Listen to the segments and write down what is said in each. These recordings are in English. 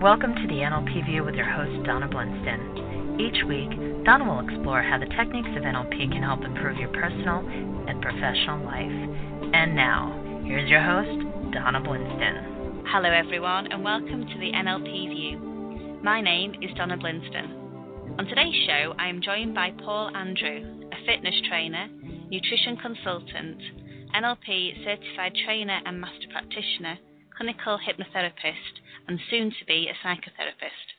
Welcome to the NLP View with your host, Donna Blinston. Each week, Donna will explore how the techniques of NLP can help improve your personal and professional life. And now, here's your host, Donna Blinston. Hello, everyone, and welcome to the NLP View. My name is Donna Blinston. On today's show, I am joined by Paul Andrew, a fitness trainer, nutrition consultant, NLP certified trainer and master practitioner, clinical hypnotherapist, and soon to be a psychotherapist.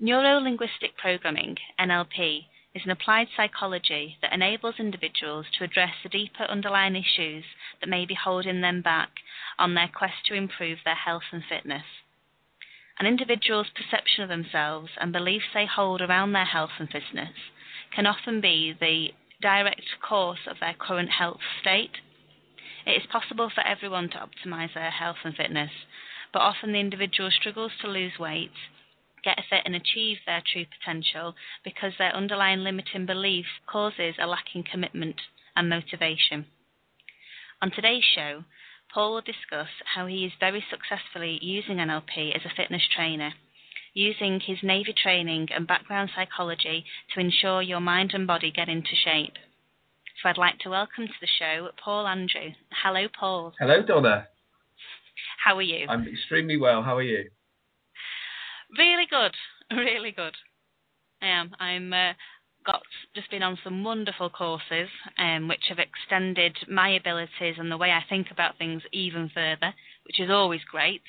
Neuro linguistic programming, NLP, is an applied psychology that enables individuals to address the deeper underlying issues that may be holding them back on their quest to improve their health and fitness. An individual's perception of themselves and beliefs they hold around their health and fitness can often be the direct cause of their current health state. It is possible for everyone to optimize their health and fitness, but often the individual struggles to lose weight, get fit, and achieve their true potential because their underlying limiting belief causes a lacking commitment and motivation. On today's show, Paul will discuss how he is very successfully using NLP as a fitness trainer, using his Navy training and background psychology to ensure your mind and body get into shape. So I'd like to welcome to the show Paul Andrew. Hello, Paul. Hello, Donna. How are you? I'm extremely well. How are you? Really good. Really good. I am. I'm uh, got just been on some wonderful courses, um, which have extended my abilities and the way I think about things even further, which is always great.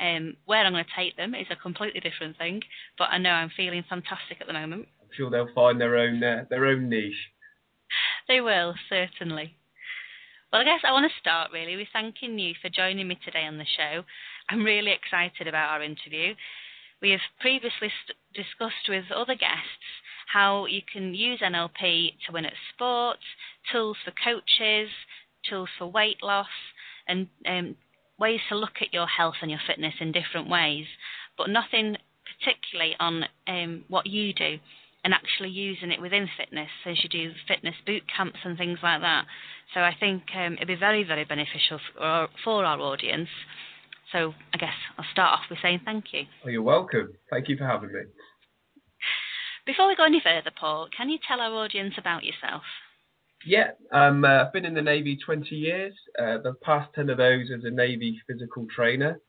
Um, where I'm going to take them is a completely different thing, but I know I'm feeling fantastic at the moment. I'm sure they'll find their own uh, their own niche. They will certainly. Well, I guess I want to start really with thanking you for joining me today on the show. I'm really excited about our interview. We have previously st- discussed with other guests how you can use NLP to win at sports, tools for coaches, tools for weight loss, and um, ways to look at your health and your fitness in different ways, but nothing particularly on um, what you do and actually using it within fitness as you do fitness boot camps and things like that. So I think um, it'd be very, very beneficial for our, for our audience. So I guess I'll start off with saying thank you. Oh, you're welcome. Thank you for having me. Before we go any further, Paul, can you tell our audience about yourself? Yeah, um, uh, I've been in the Navy 20 years. Uh, the past 10 of those as a Navy physical trainer,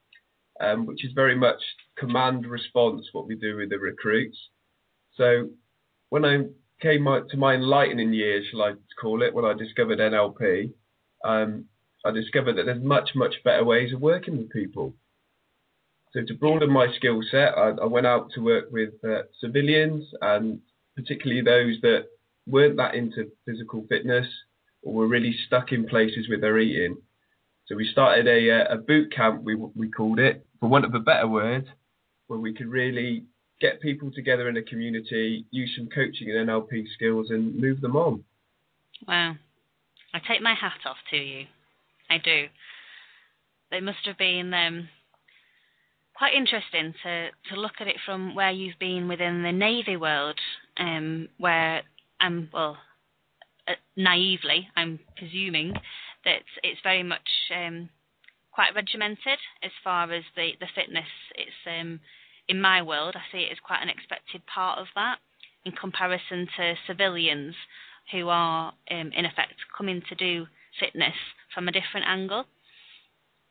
um, which is very much command response, what we do with the recruits. So when I came to my enlightening years, shall I call it, when I discovered NLP, um, I discovered that there's much, much better ways of working with people. So to broaden my skill set, I, I, went out to work with uh, civilians and particularly those that weren't that into physical fitness or were really stuck in places with their eating. So we started a, uh, a boot camp, we, we called it, for want of a better word, where we could really get people together in a community, use some coaching and NLP skills, and move them on. Wow. I take my hat off to you. I do. It must have been um, quite interesting to, to look at it from where you've been within the Navy world, um, where I'm, well, uh, naively, I'm presuming that it's very much um, quite regimented as far as the, the fitness. It's um, in my world, I see it as quite an expected part of that in comparison to civilians who are, um, in effect, coming to do fitness from a different angle.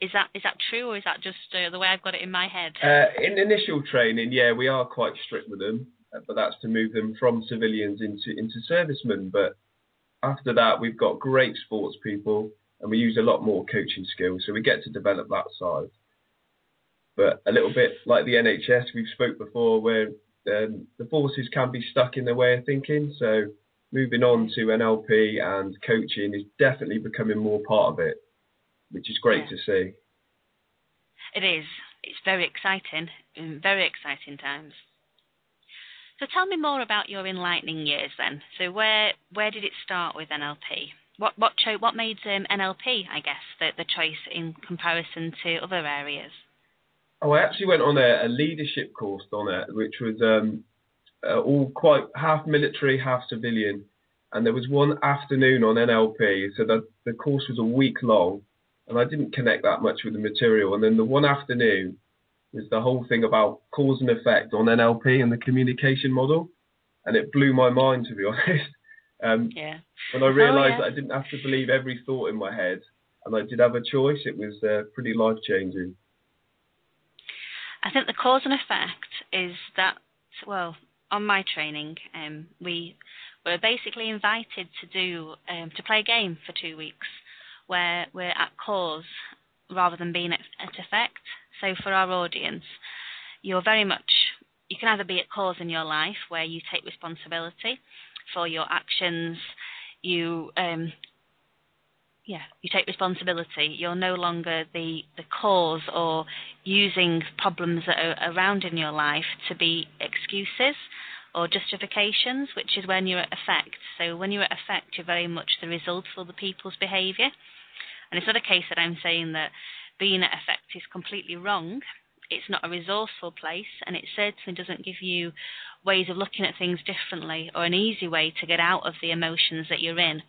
Is that is that true, or is that just uh, the way I've got it in my head? Uh, in initial training, yeah, we are quite strict with them, uh, but that's to move them from civilians into into servicemen. But after that, we've got great sports people, and we use a lot more coaching skills, so we get to develop that side but a little bit like the NHS we've spoke before, where um, the forces can be stuck in their way of thinking. So moving on to NLP and coaching is definitely becoming more part of it, which is great yeah. to see. It is. It's very exciting, very exciting times. So tell me more about your enlightening years then. So where where did it start with NLP? What what cho- what made um, NLP, I guess, the the choice in comparison to other areas? Oh, I actually went on a, a leadership course on it, which was um, uh, all quite half military, half civilian. And there was one afternoon on NLP, so the, the course was a week long, and I didn't connect that much with the material. And then the one afternoon, was the whole thing about cause and effect on NLP and the communication model, and it blew my mind to be honest. Um, yeah. When I realised oh, yeah. that I didn't have to believe every thought in my head, and I did have a choice, it was uh, pretty life changing. I think the cause and effect is that well, on my training, um, we were basically invited to do um, to play a game for two weeks where we're at cause rather than being at, effect. So for our audience, you're very much you can either be at cause in your life where you take responsibility for your actions, you um, yeah, you take responsibility. You're no longer the, the cause or using problems that are around in your life to be excuses or justifications, which is when you're at effect. So when you're at effect, you're very much the result of other people's behaviour. And it's not a case that I'm saying that being at effect is completely wrong. It's not a resourceful place, and it certainly doesn't give you ways of looking at things differently or an easy way to get out of the emotions that you're in.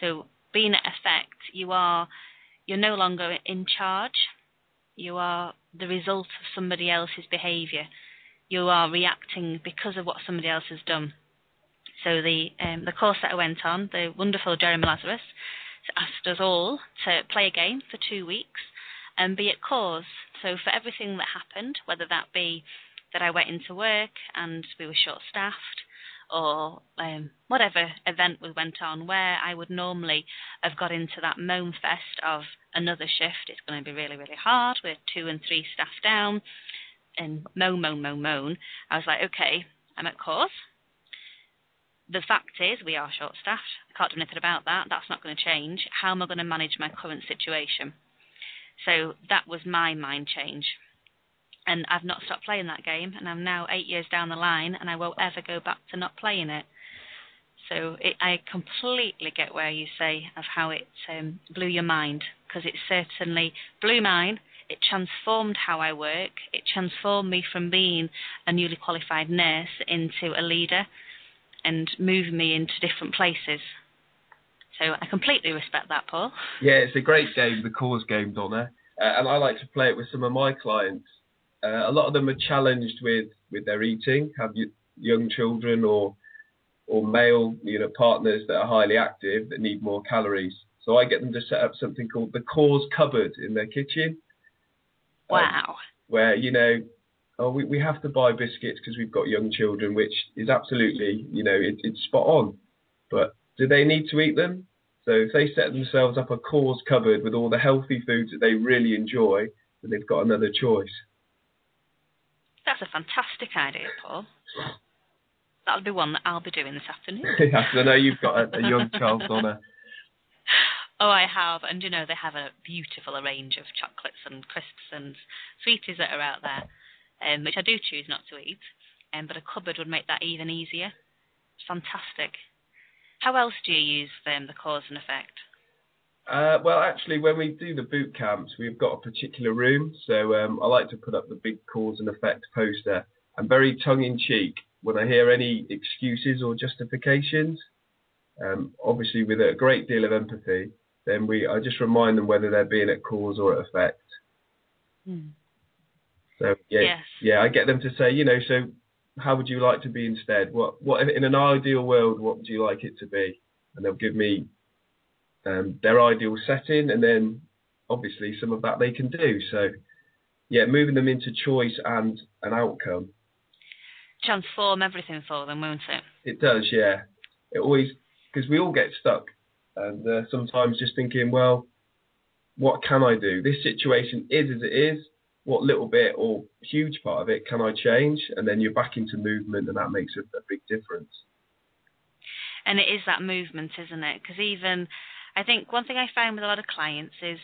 So being at effect, you are you're no longer in charge. You are the result of somebody else's behaviour. You are reacting because of what somebody else has done. So the um, the course that I went on, the wonderful Jeremy Lazarus, asked us all to play a game for two weeks and be at cause. So for everything that happened, whether that be that I went into work and we were short staffed, or um, whatever event we went on where I would normally have got into that moan fest of another shift. It's going to be really, really hard. We're two and three staff down, and moan, moan, moan, moan. I was like, okay, I'm at cause. The fact is, we are short staffed. I can't do anything about that. That's not going to change. How am I going to manage my current situation? So that was my mind change and I've not stopped playing that game, and I'm now eight years down the line, and I won't ever go back to not playing it. So it, I completely get where you say of how it um, blew your mind, because it certainly blew mine. It transformed how I work. It transformed me from being a newly qualified nurse into a leader, and moved me into different places. So I completely respect that, Paul. Yeah, it's a great game, the Cause game, Donna. Uh, and I like to play it with some of my clients uh, a lot of them are challenged with with their eating, have young children or or male you know partners that are highly active that need more calories. So I get them to set up something called the cause cupboard in their kitchen. Um, wow. Um, where you know, oh, we, we have to buy biscuits because we've got young children, which is absolutely you know it, it's spot on. But do they need to eat them? So if they set themselves up a cause cupboard with all the healthy foods that they really enjoy, then they've got another choice. That's a fantastic idea, Paul. That'll be one that I'll be doing this afternoon. yes, I know you've got a, a young child on a. Oh, I have, and you know they have a beautiful range of chocolates and crisps and sweeties that are out there, um, which I do choose not to eat. Um, but a cupboard would make that even easier. fantastic. How else do you use um, the cause and effect? Uh, well, actually, when we do the boot camps, we've got a particular room. So um, I like to put up the big cause and effect poster. I'm very tongue in cheek when I hear any excuses or justifications. Um, obviously, with a great deal of empathy, then we I just remind them whether they're being at cause or at effect. Hmm. So yeah, yes. yeah, I get them to say, you know, so how would you like to be instead? What what in an ideal world, what would you like it to be? And they'll give me um, their ideal setting, and then obviously some of that they can do. So, yeah, moving them into choice and an outcome. Transform everything for them, won't it? It does, yeah. It always because we all get stuck, and uh, sometimes just thinking, well, what can I do? This situation is as it is. What little bit or huge part of it can I change? And then you're back into movement, and that makes a, a big difference. And it is that movement, isn't it? Because even I think one thing I find with a lot of clients is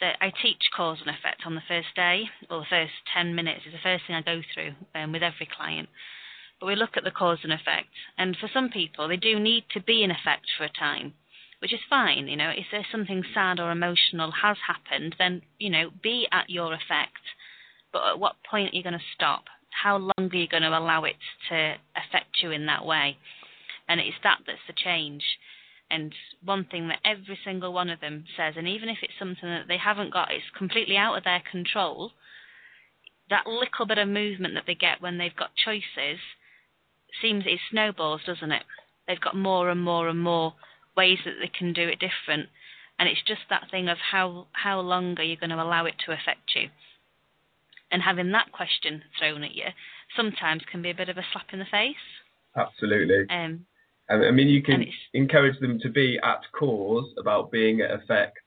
that I teach cause and effect on the first day, or the first 10 minutes is the first thing I go through um, with every client. But we look at the cause and effect, and for some people, they do need to be in effect for a time, which is fine. You know, if there's something sad or emotional has happened, then you know, be at your effect. But at what point are you going to stop? How long are you going to allow it to affect you in that way? And it's that that's the change. And one thing that every single one of them says, and even if it's something that they haven't got, it's completely out of their control, that little bit of movement that they get when they've got choices seems it snowballs, doesn't it? They've got more and more and more ways that they can do it different, and it's just that thing of how how long are you going to allow it to affect you? And having that question thrown at you sometimes can be a bit of a slap in the face. Absolutely. Um, I mean, you can encourage them to be at cause about being at effect.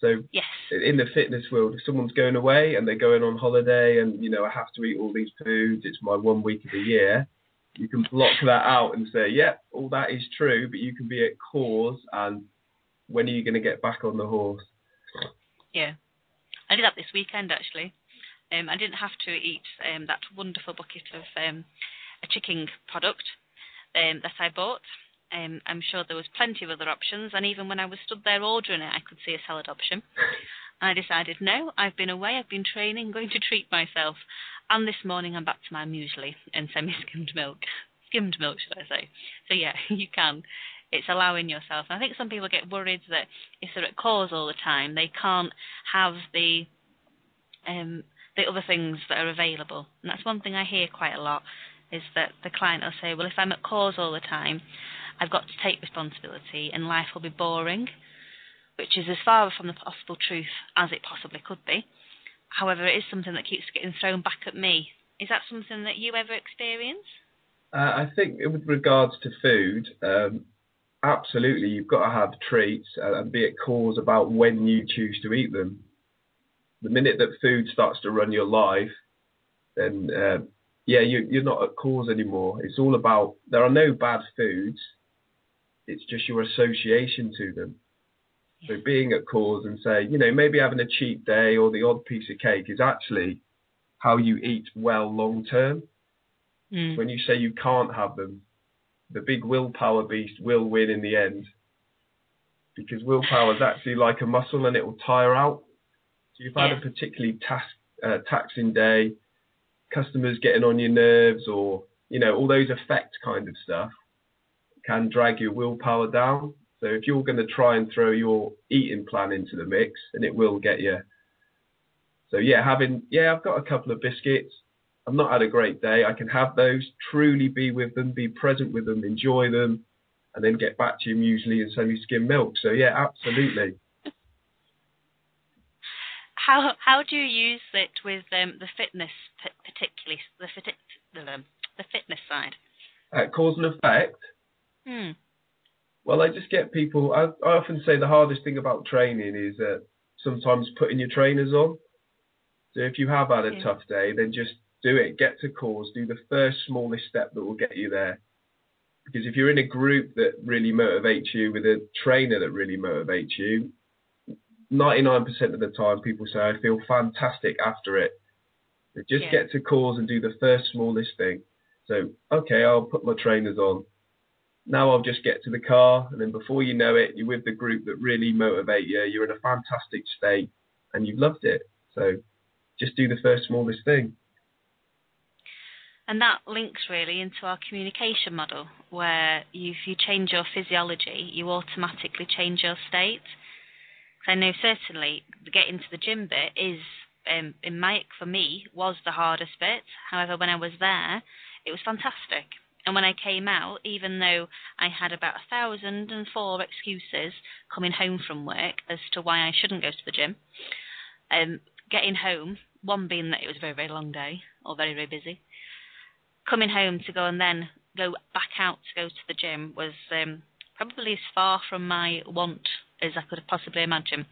So yes. in the fitness world, if someone's going away and they're going on holiday and, you know, I have to eat all these foods, it's my one week of the year, you can block that out and say, yeah, all that is true, but you can be at cause and when are you going to get back on the horse? Yeah. I did that this weekend actually. Um, I didn't have to eat um, that wonderful bucket of um, a chicken product um, that I bought. Um, I'm sure there was plenty of other options, and even when I was stood there ordering it, I could see a salad option. And I decided, no, I've been away, I've been training, going to treat myself. And this morning I'm back to my muesli and semi-skimmed milk. Skimmed milk, should I say? So yeah, you can. It's allowing yourself. And I think some people get worried that if they're at cause all the time, they can't have the um, the other things that are available. And that's one thing I hear quite a lot is that the client will say, well, if I'm at cause all the time, I've got to take responsibility and life will be boring, which is as far from the possible truth as it possibly could be. However, it is something that keeps getting thrown back at me. Is that something that you ever experience? Uh, I think with regards to food, um, absolutely, you've got to have treats and be at cause about when you choose to eat them. The minute that food starts to run your life, then uh, yeah, you, you're not at cause anymore. It's all about there are no bad foods. It's just your association to them. So being at cause and say, you know, maybe having a cheat day or the odd piece of cake is actually how you eat well long term. Mm. When you say you can't have them, the big willpower beast will win in the end. Because willpower is actually like a muscle and it will tire out. So you've had yeah. a particularly task, uh, taxing day, customers getting on your nerves or you know all those effect kind of stuff can drag your willpower down. So if you're going to try and throw your eating plan into the mix and it will get you. So yeah having yeah i've got a couple of biscuits. I've not had a great day. I can have those truly be with them be present with them enjoy them and then get back to your muesli and semi skim milk. So yeah absolutely how how do you use it with um, the fitness, particularly the fit, the, the fitness side? Uh, cause and effect. Hmm. Well, I just get people. I, I often say the hardest thing about training is uh, sometimes putting your trainers on. So if you have had a yeah. tough day, then just do it. Get to cause. Do the first smallest step that will get you there. Because if you're in a group that really motivates you with a trainer that really motivates you, 99% of the time, people say, I feel fantastic after it. They just yeah. get to cause and do the first smallest thing. So, okay, I'll put my trainers on. Now I'll just get to the car, and then before you know it, you're with the group that really motivate you. You're in a fantastic state, and you've loved it. So, just do the first smallest thing. And that links really into our communication model, where if you change your physiology, you automatically change your state. I know certainly getting to the gym bit is, um, in my for me, was the hardest bit. However, when I was there, it was fantastic. And when I came out, even though I had about a thousand and four excuses coming home from work as to why I shouldn't go to the gym, um, getting home, one being that it was a very, very long day or very, very busy, coming home to go and then go back out to go to the gym was um, probably as far from my want as I could have possibly imagined.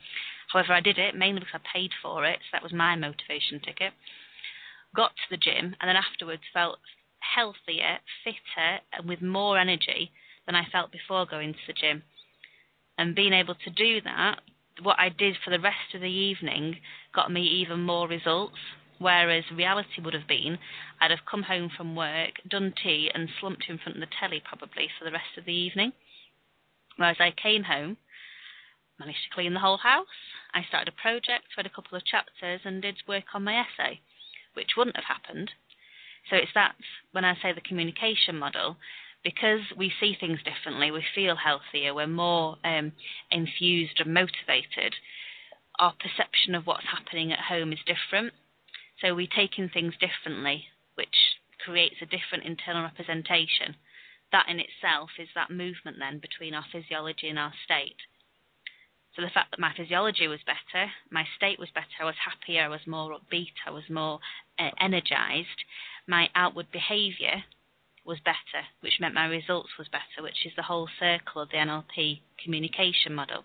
However, I did it mainly because I paid for it, so that was my motivation ticket. Got to the gym, and then afterwards felt healthier, fitter, and with more energy than I felt before going to the gym. And being able to do that, what I did for the rest of the evening got me even more results. Whereas reality would have been, I'd have come home from work, done tea, and slumped in front of the telly probably for the rest of the evening. Whereas I came home, managed to clean the whole house. I started a project, read a couple of chapters, and did work on my essay, which wouldn't have happened. So it's that, when I say the communication model, because we see things differently, we feel healthier, we're more um, infused and motivated, our perception of what's happening at home is different. So we take in things differently, which creates a different internal representation. That in itself is that movement then between our physiology and our state. So the fact that my physiology was better, my state was better, I was happier, I was more upbeat, I was more uh, energized, my outward behavior was better, which meant my results was better, which is the whole circle of the NLP communication model,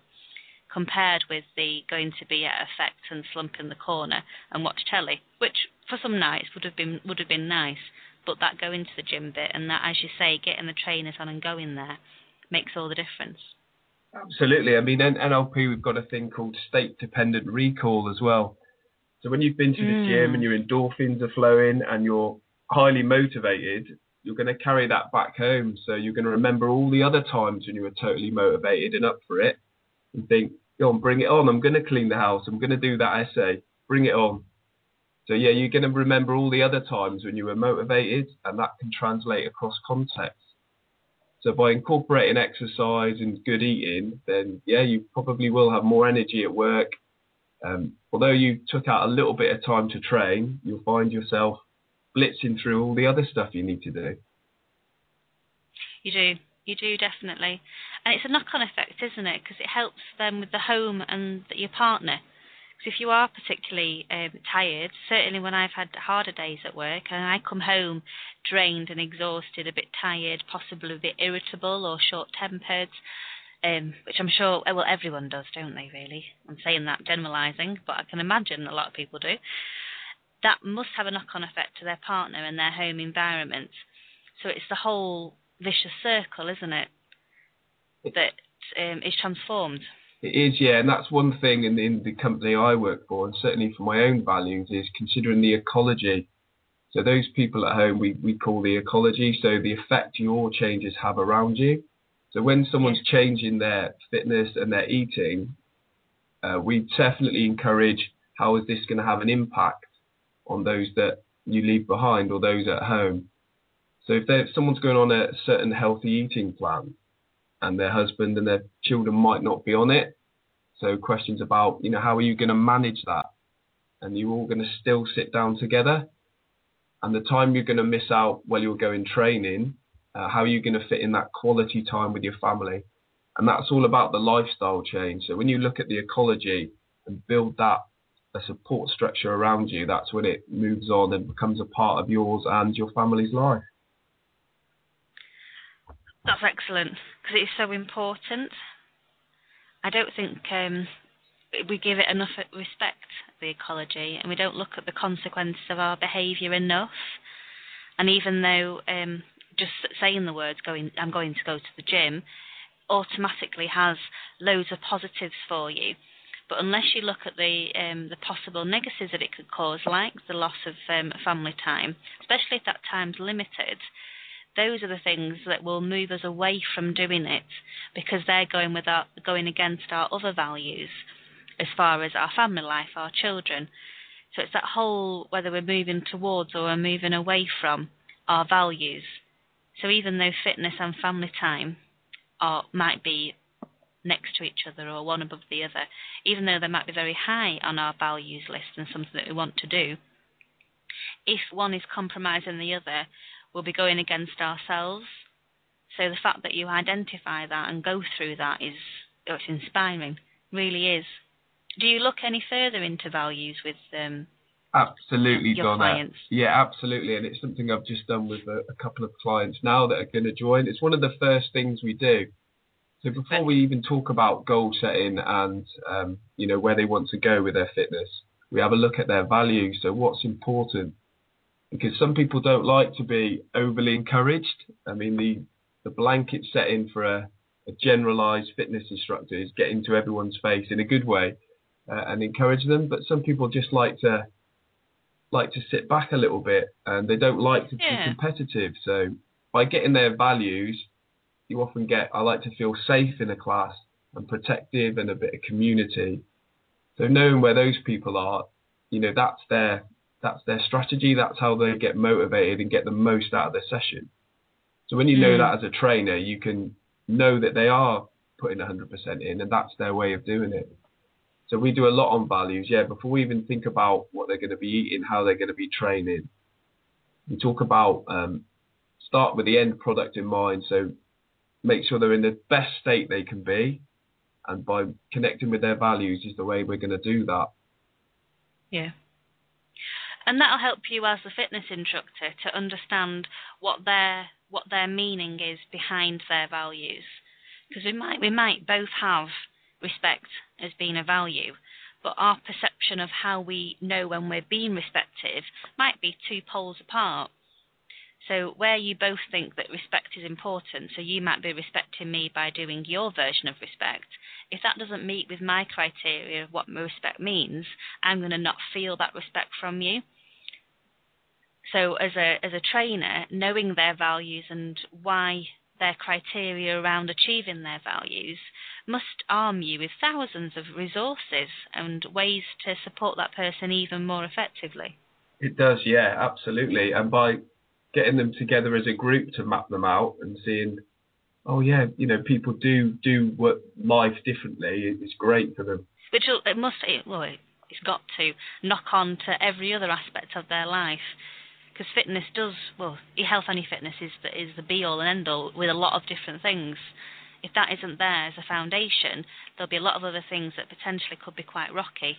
compared with the going to be at effect and slump in the corner and watch telly, which for some nights would have been would have been nice, but that going to the gym bit and that, as you say, getting the trainers on and going there makes all the difference. Absolutely. I mean, in NLP, we've got a thing called state dependent recall as well. So when you've been to the mm. gym and your endorphins are flowing and you're highly motivated, you're going to carry that back home. So you're going to remember all the other times when you were totally motivated and up for it and think, go on, bring it on. I'm going to clean the house. I'm going to do that essay. Bring it on. So yeah, you're going to remember all the other times when you were motivated and that can translate across context. So by incorporating exercise and good eating, then yeah, you probably will have more energy at work. Um, although you took out a little bit of time to train, you'll find yourself blitzing through all the other stuff you need to do. You do, you do definitely, and it's a knock-on effect, isn't it? Because it helps them with the home and your partner. Because if you are particularly um, tired, certainly when I've had harder days at work and I come home drained and exhausted, a bit tired, possibly a bit irritable or short-tempered, um, which I'm sure well everyone does, don't they? Really, I'm saying that generalising, but I can imagine a lot of people do that must have a knock-on effect to their partner and their home environment. So it's the whole vicious circle, isn't it, that um, is transformed. It is, yeah, and that's one thing in the, in the company I work for, and certainly for my own values, is considering the ecology. So those people at home, we, we call the ecology, so the effect your changes have around you. So when someone's changing their fitness and their eating, uh, we definitely encourage how is this going to have an impact on those that you leave behind or those at home. So if, if someone's going on a certain healthy eating plan and their husband and their children might not be on it, so questions about, you know, how are you going to manage that? And you're all going to still sit down together. And the time you're going to miss out while you're going training, uh, how are you going to fit in that quality time with your family? And that's all about the lifestyle change. So when you look at the ecology and build that a support structure around you, that's when it moves on and becomes a part of yours and your family's life. That's excellent because it's so important. I don't think um, we give it enough respect, the ecology, and we don't look at the consequences of our behaviour enough. And even though um, just saying the words "going," I'm going to go to the gym, automatically has loads of positives for you but unless you look at the um, the possible negatives that it could cause, like the loss of um, family time, especially if that time's limited, those are the things that will move us away from doing it because they're going with our, going against our other values as far as our family life, our children. So it's that whole whether we're moving towards or we're moving away from our values. So even though fitness and family time are might be next to each other or one above the other, even though they might be very high on our values list and something that we want to do. If one is compromising the other, we'll be going against ourselves. So the fact that you identify that and go through that is it's inspiring, really is. Do you look any further into values with um, Absolutely, your Donna. Clients? Yeah, absolutely. And it's something I've just done with a, a couple of clients now that are going to join. It's one of the first things we do. So before we even talk about goal setting and um, you know where they want to go with their fitness, we have a look at their values. So what's important? Because some people don't like to be overly encouraged. I mean, the the blanket setting for a, a generalized fitness instructor is get into everyone's face in a good way uh, and encourage them. But some people just like to like to sit back a little bit and they don't like to yeah. be competitive. So by getting their values you often get I like to feel safe in a class and protective and a bit of community. So knowing where those people are, you know, that's their that's their strategy. That's how they get motivated and get the most out of their session. So when you know mm. that as a trainer, you can know that they are putting 100% in, and that's their way of doing it. So we do a lot on values, yeah. Before we even think about what they're going to be eating, how they're going to be training, we talk about um, start with the end product in mind. So make sure they're in the best state they can be, and by connecting with their values is the way we're going to do that. Yeah. And that'll help you as a fitness instructor to understand what their what their meaning is behind their values. Because we might we might both have respect as being a value, but our perception of how we know when we're being respected might be two poles apart. So, where you both think that respect is important, so you might be respecting me by doing your version of respect, if that doesn't meet with my criteria of what respect means, I'm going to not feel that respect from you. So, as a, as a trainer, knowing their values and why their criteria around achieving their values must arm you with thousands of resources and ways to support that person even more effectively. It does, yeah, absolutely. And by getting them together as a group to map them out and seeing, oh yeah, you know, people do do work life differently. It's great for them. Which it must, well, it's got to knock on to every other aspect of their life because fitness does well health and fitness is the, is the be all and end all with a lot of different things. If that isn't there as a foundation there'll be a lot of other things that potentially could be quite rocky.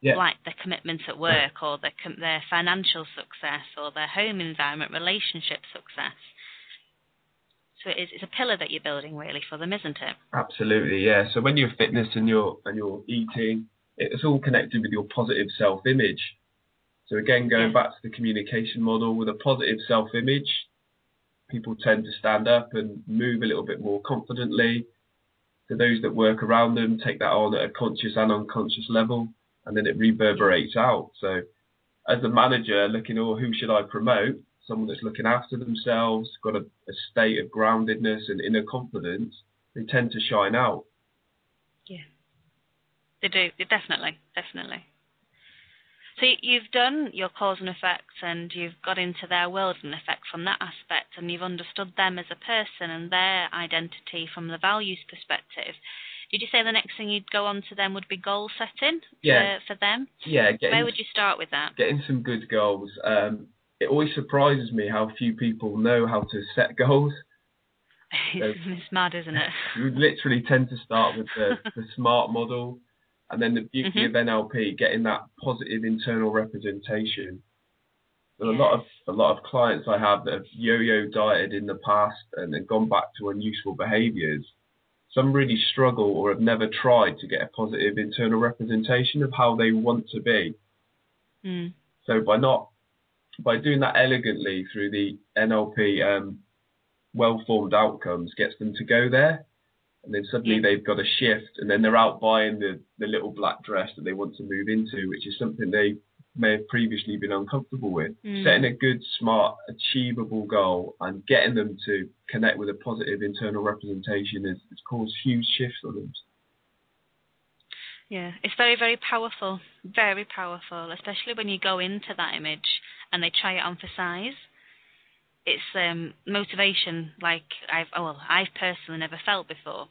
Yeah. like their commitment at work or their their financial success or their home environment relationship success. So it's, it's a pillar that you're building really for them isn't it? Absolutely yeah. So when you're fitness and you're and you're eating it's all connected with your positive self image so again, going back to the communication model with a positive self-image, people tend to stand up and move a little bit more confidently. So those that work around them take that on at a conscious and unconscious level, and then it reverberates out. So as a manager, looking, oh, who should I promote? Someone that's looking after themselves, got a, a state of groundedness and inner confidence, they tend to shine out. Yeah, they do. Definitely, definitely. So you've done your cause and effect and you've got into their world and effect from that aspect and you've understood them as a person and their identity from the values perspective. Did you say the next thing you'd go on to them would be goal setting yeah. for, for them? Yeah. Getting, Where would you start with that? Getting some good goals. Um, it always surprises me how few people know how to set goals. it's mad, isn't it? We literally tend to start with the, the SMART model, and then the beauty mm-hmm. of NLP, getting that positive internal representation. There are a lot of a lot of clients I have that have yo-yo dieted in the past and then gone back to unuseful behaviours. Some really struggle or have never tried to get a positive internal representation of how they want to be. Mm. So by not by doing that elegantly through the NLP um, well-formed outcomes gets them to go there and then suddenly they've got a shift, and then they're out buying the the little black dress that they want to move into, which is something they may have previously been uncomfortable with. Mm. Setting a good, smart, achievable goal and getting them to connect with a positive internal representation has, has caused huge shifts for them. Yeah, it's very, very powerful. Very powerful, especially when you go into that image and they try it on for size. It's um, motivation like I've, oh, well, I've personally never felt before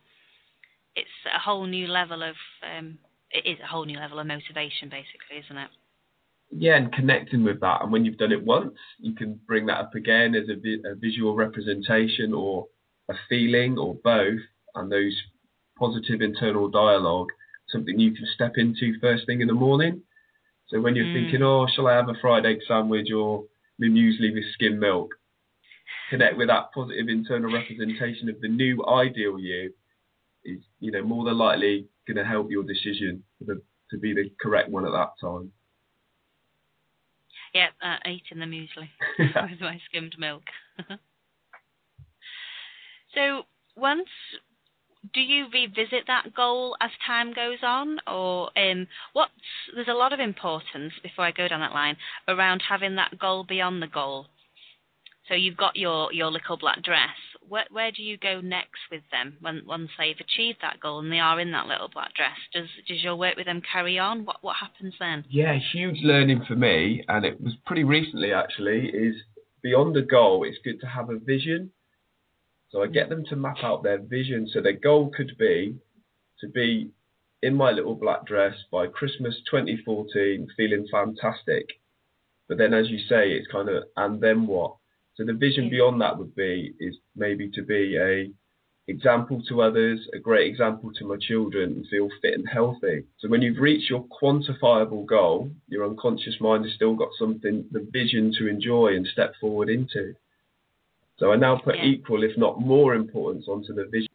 it's a whole new level of um, it is a whole new level of motivation, basically, isn't it? Yeah, and connecting with that, and when you've done it once, you can bring that up again as a, vi- a visual representation or a feeling or both, and those positive internal dialogue, something you can step into first thing in the morning. So when you're mm. thinking, oh, shall I have a fried egg sandwich or my muesli with skim milk? Connect with that positive internal representation of the new ideal you is you know more than likely going to help your decision the, to be the correct one at that time. Yeah, uh, eating the muesli with my skimmed milk. so once do you revisit that goal as time goes on or um, what's there's a lot of importance before I go down that line around having that goal beyond the goal so you've got your your little black dress where, where do you go next with them when once they've achieved that goal and they are in that little black dress? Does does your work with them carry on? What what happens then? Yeah, huge learning for me, and it was pretty recently actually. Is beyond the goal, it's good to have a vision. So I get them to map out their vision. So their goal could be to be in my little black dress by Christmas 2014, feeling fantastic. But then, as you say, it's kind of, and then what? So the vision beyond that would be is maybe to be a example to others, a great example to my children, and feel fit and healthy. So when you've reached your quantifiable goal, your unconscious mind has still got something, the vision to enjoy and step forward into. So I now put yeah. equal, if not more importance onto the vision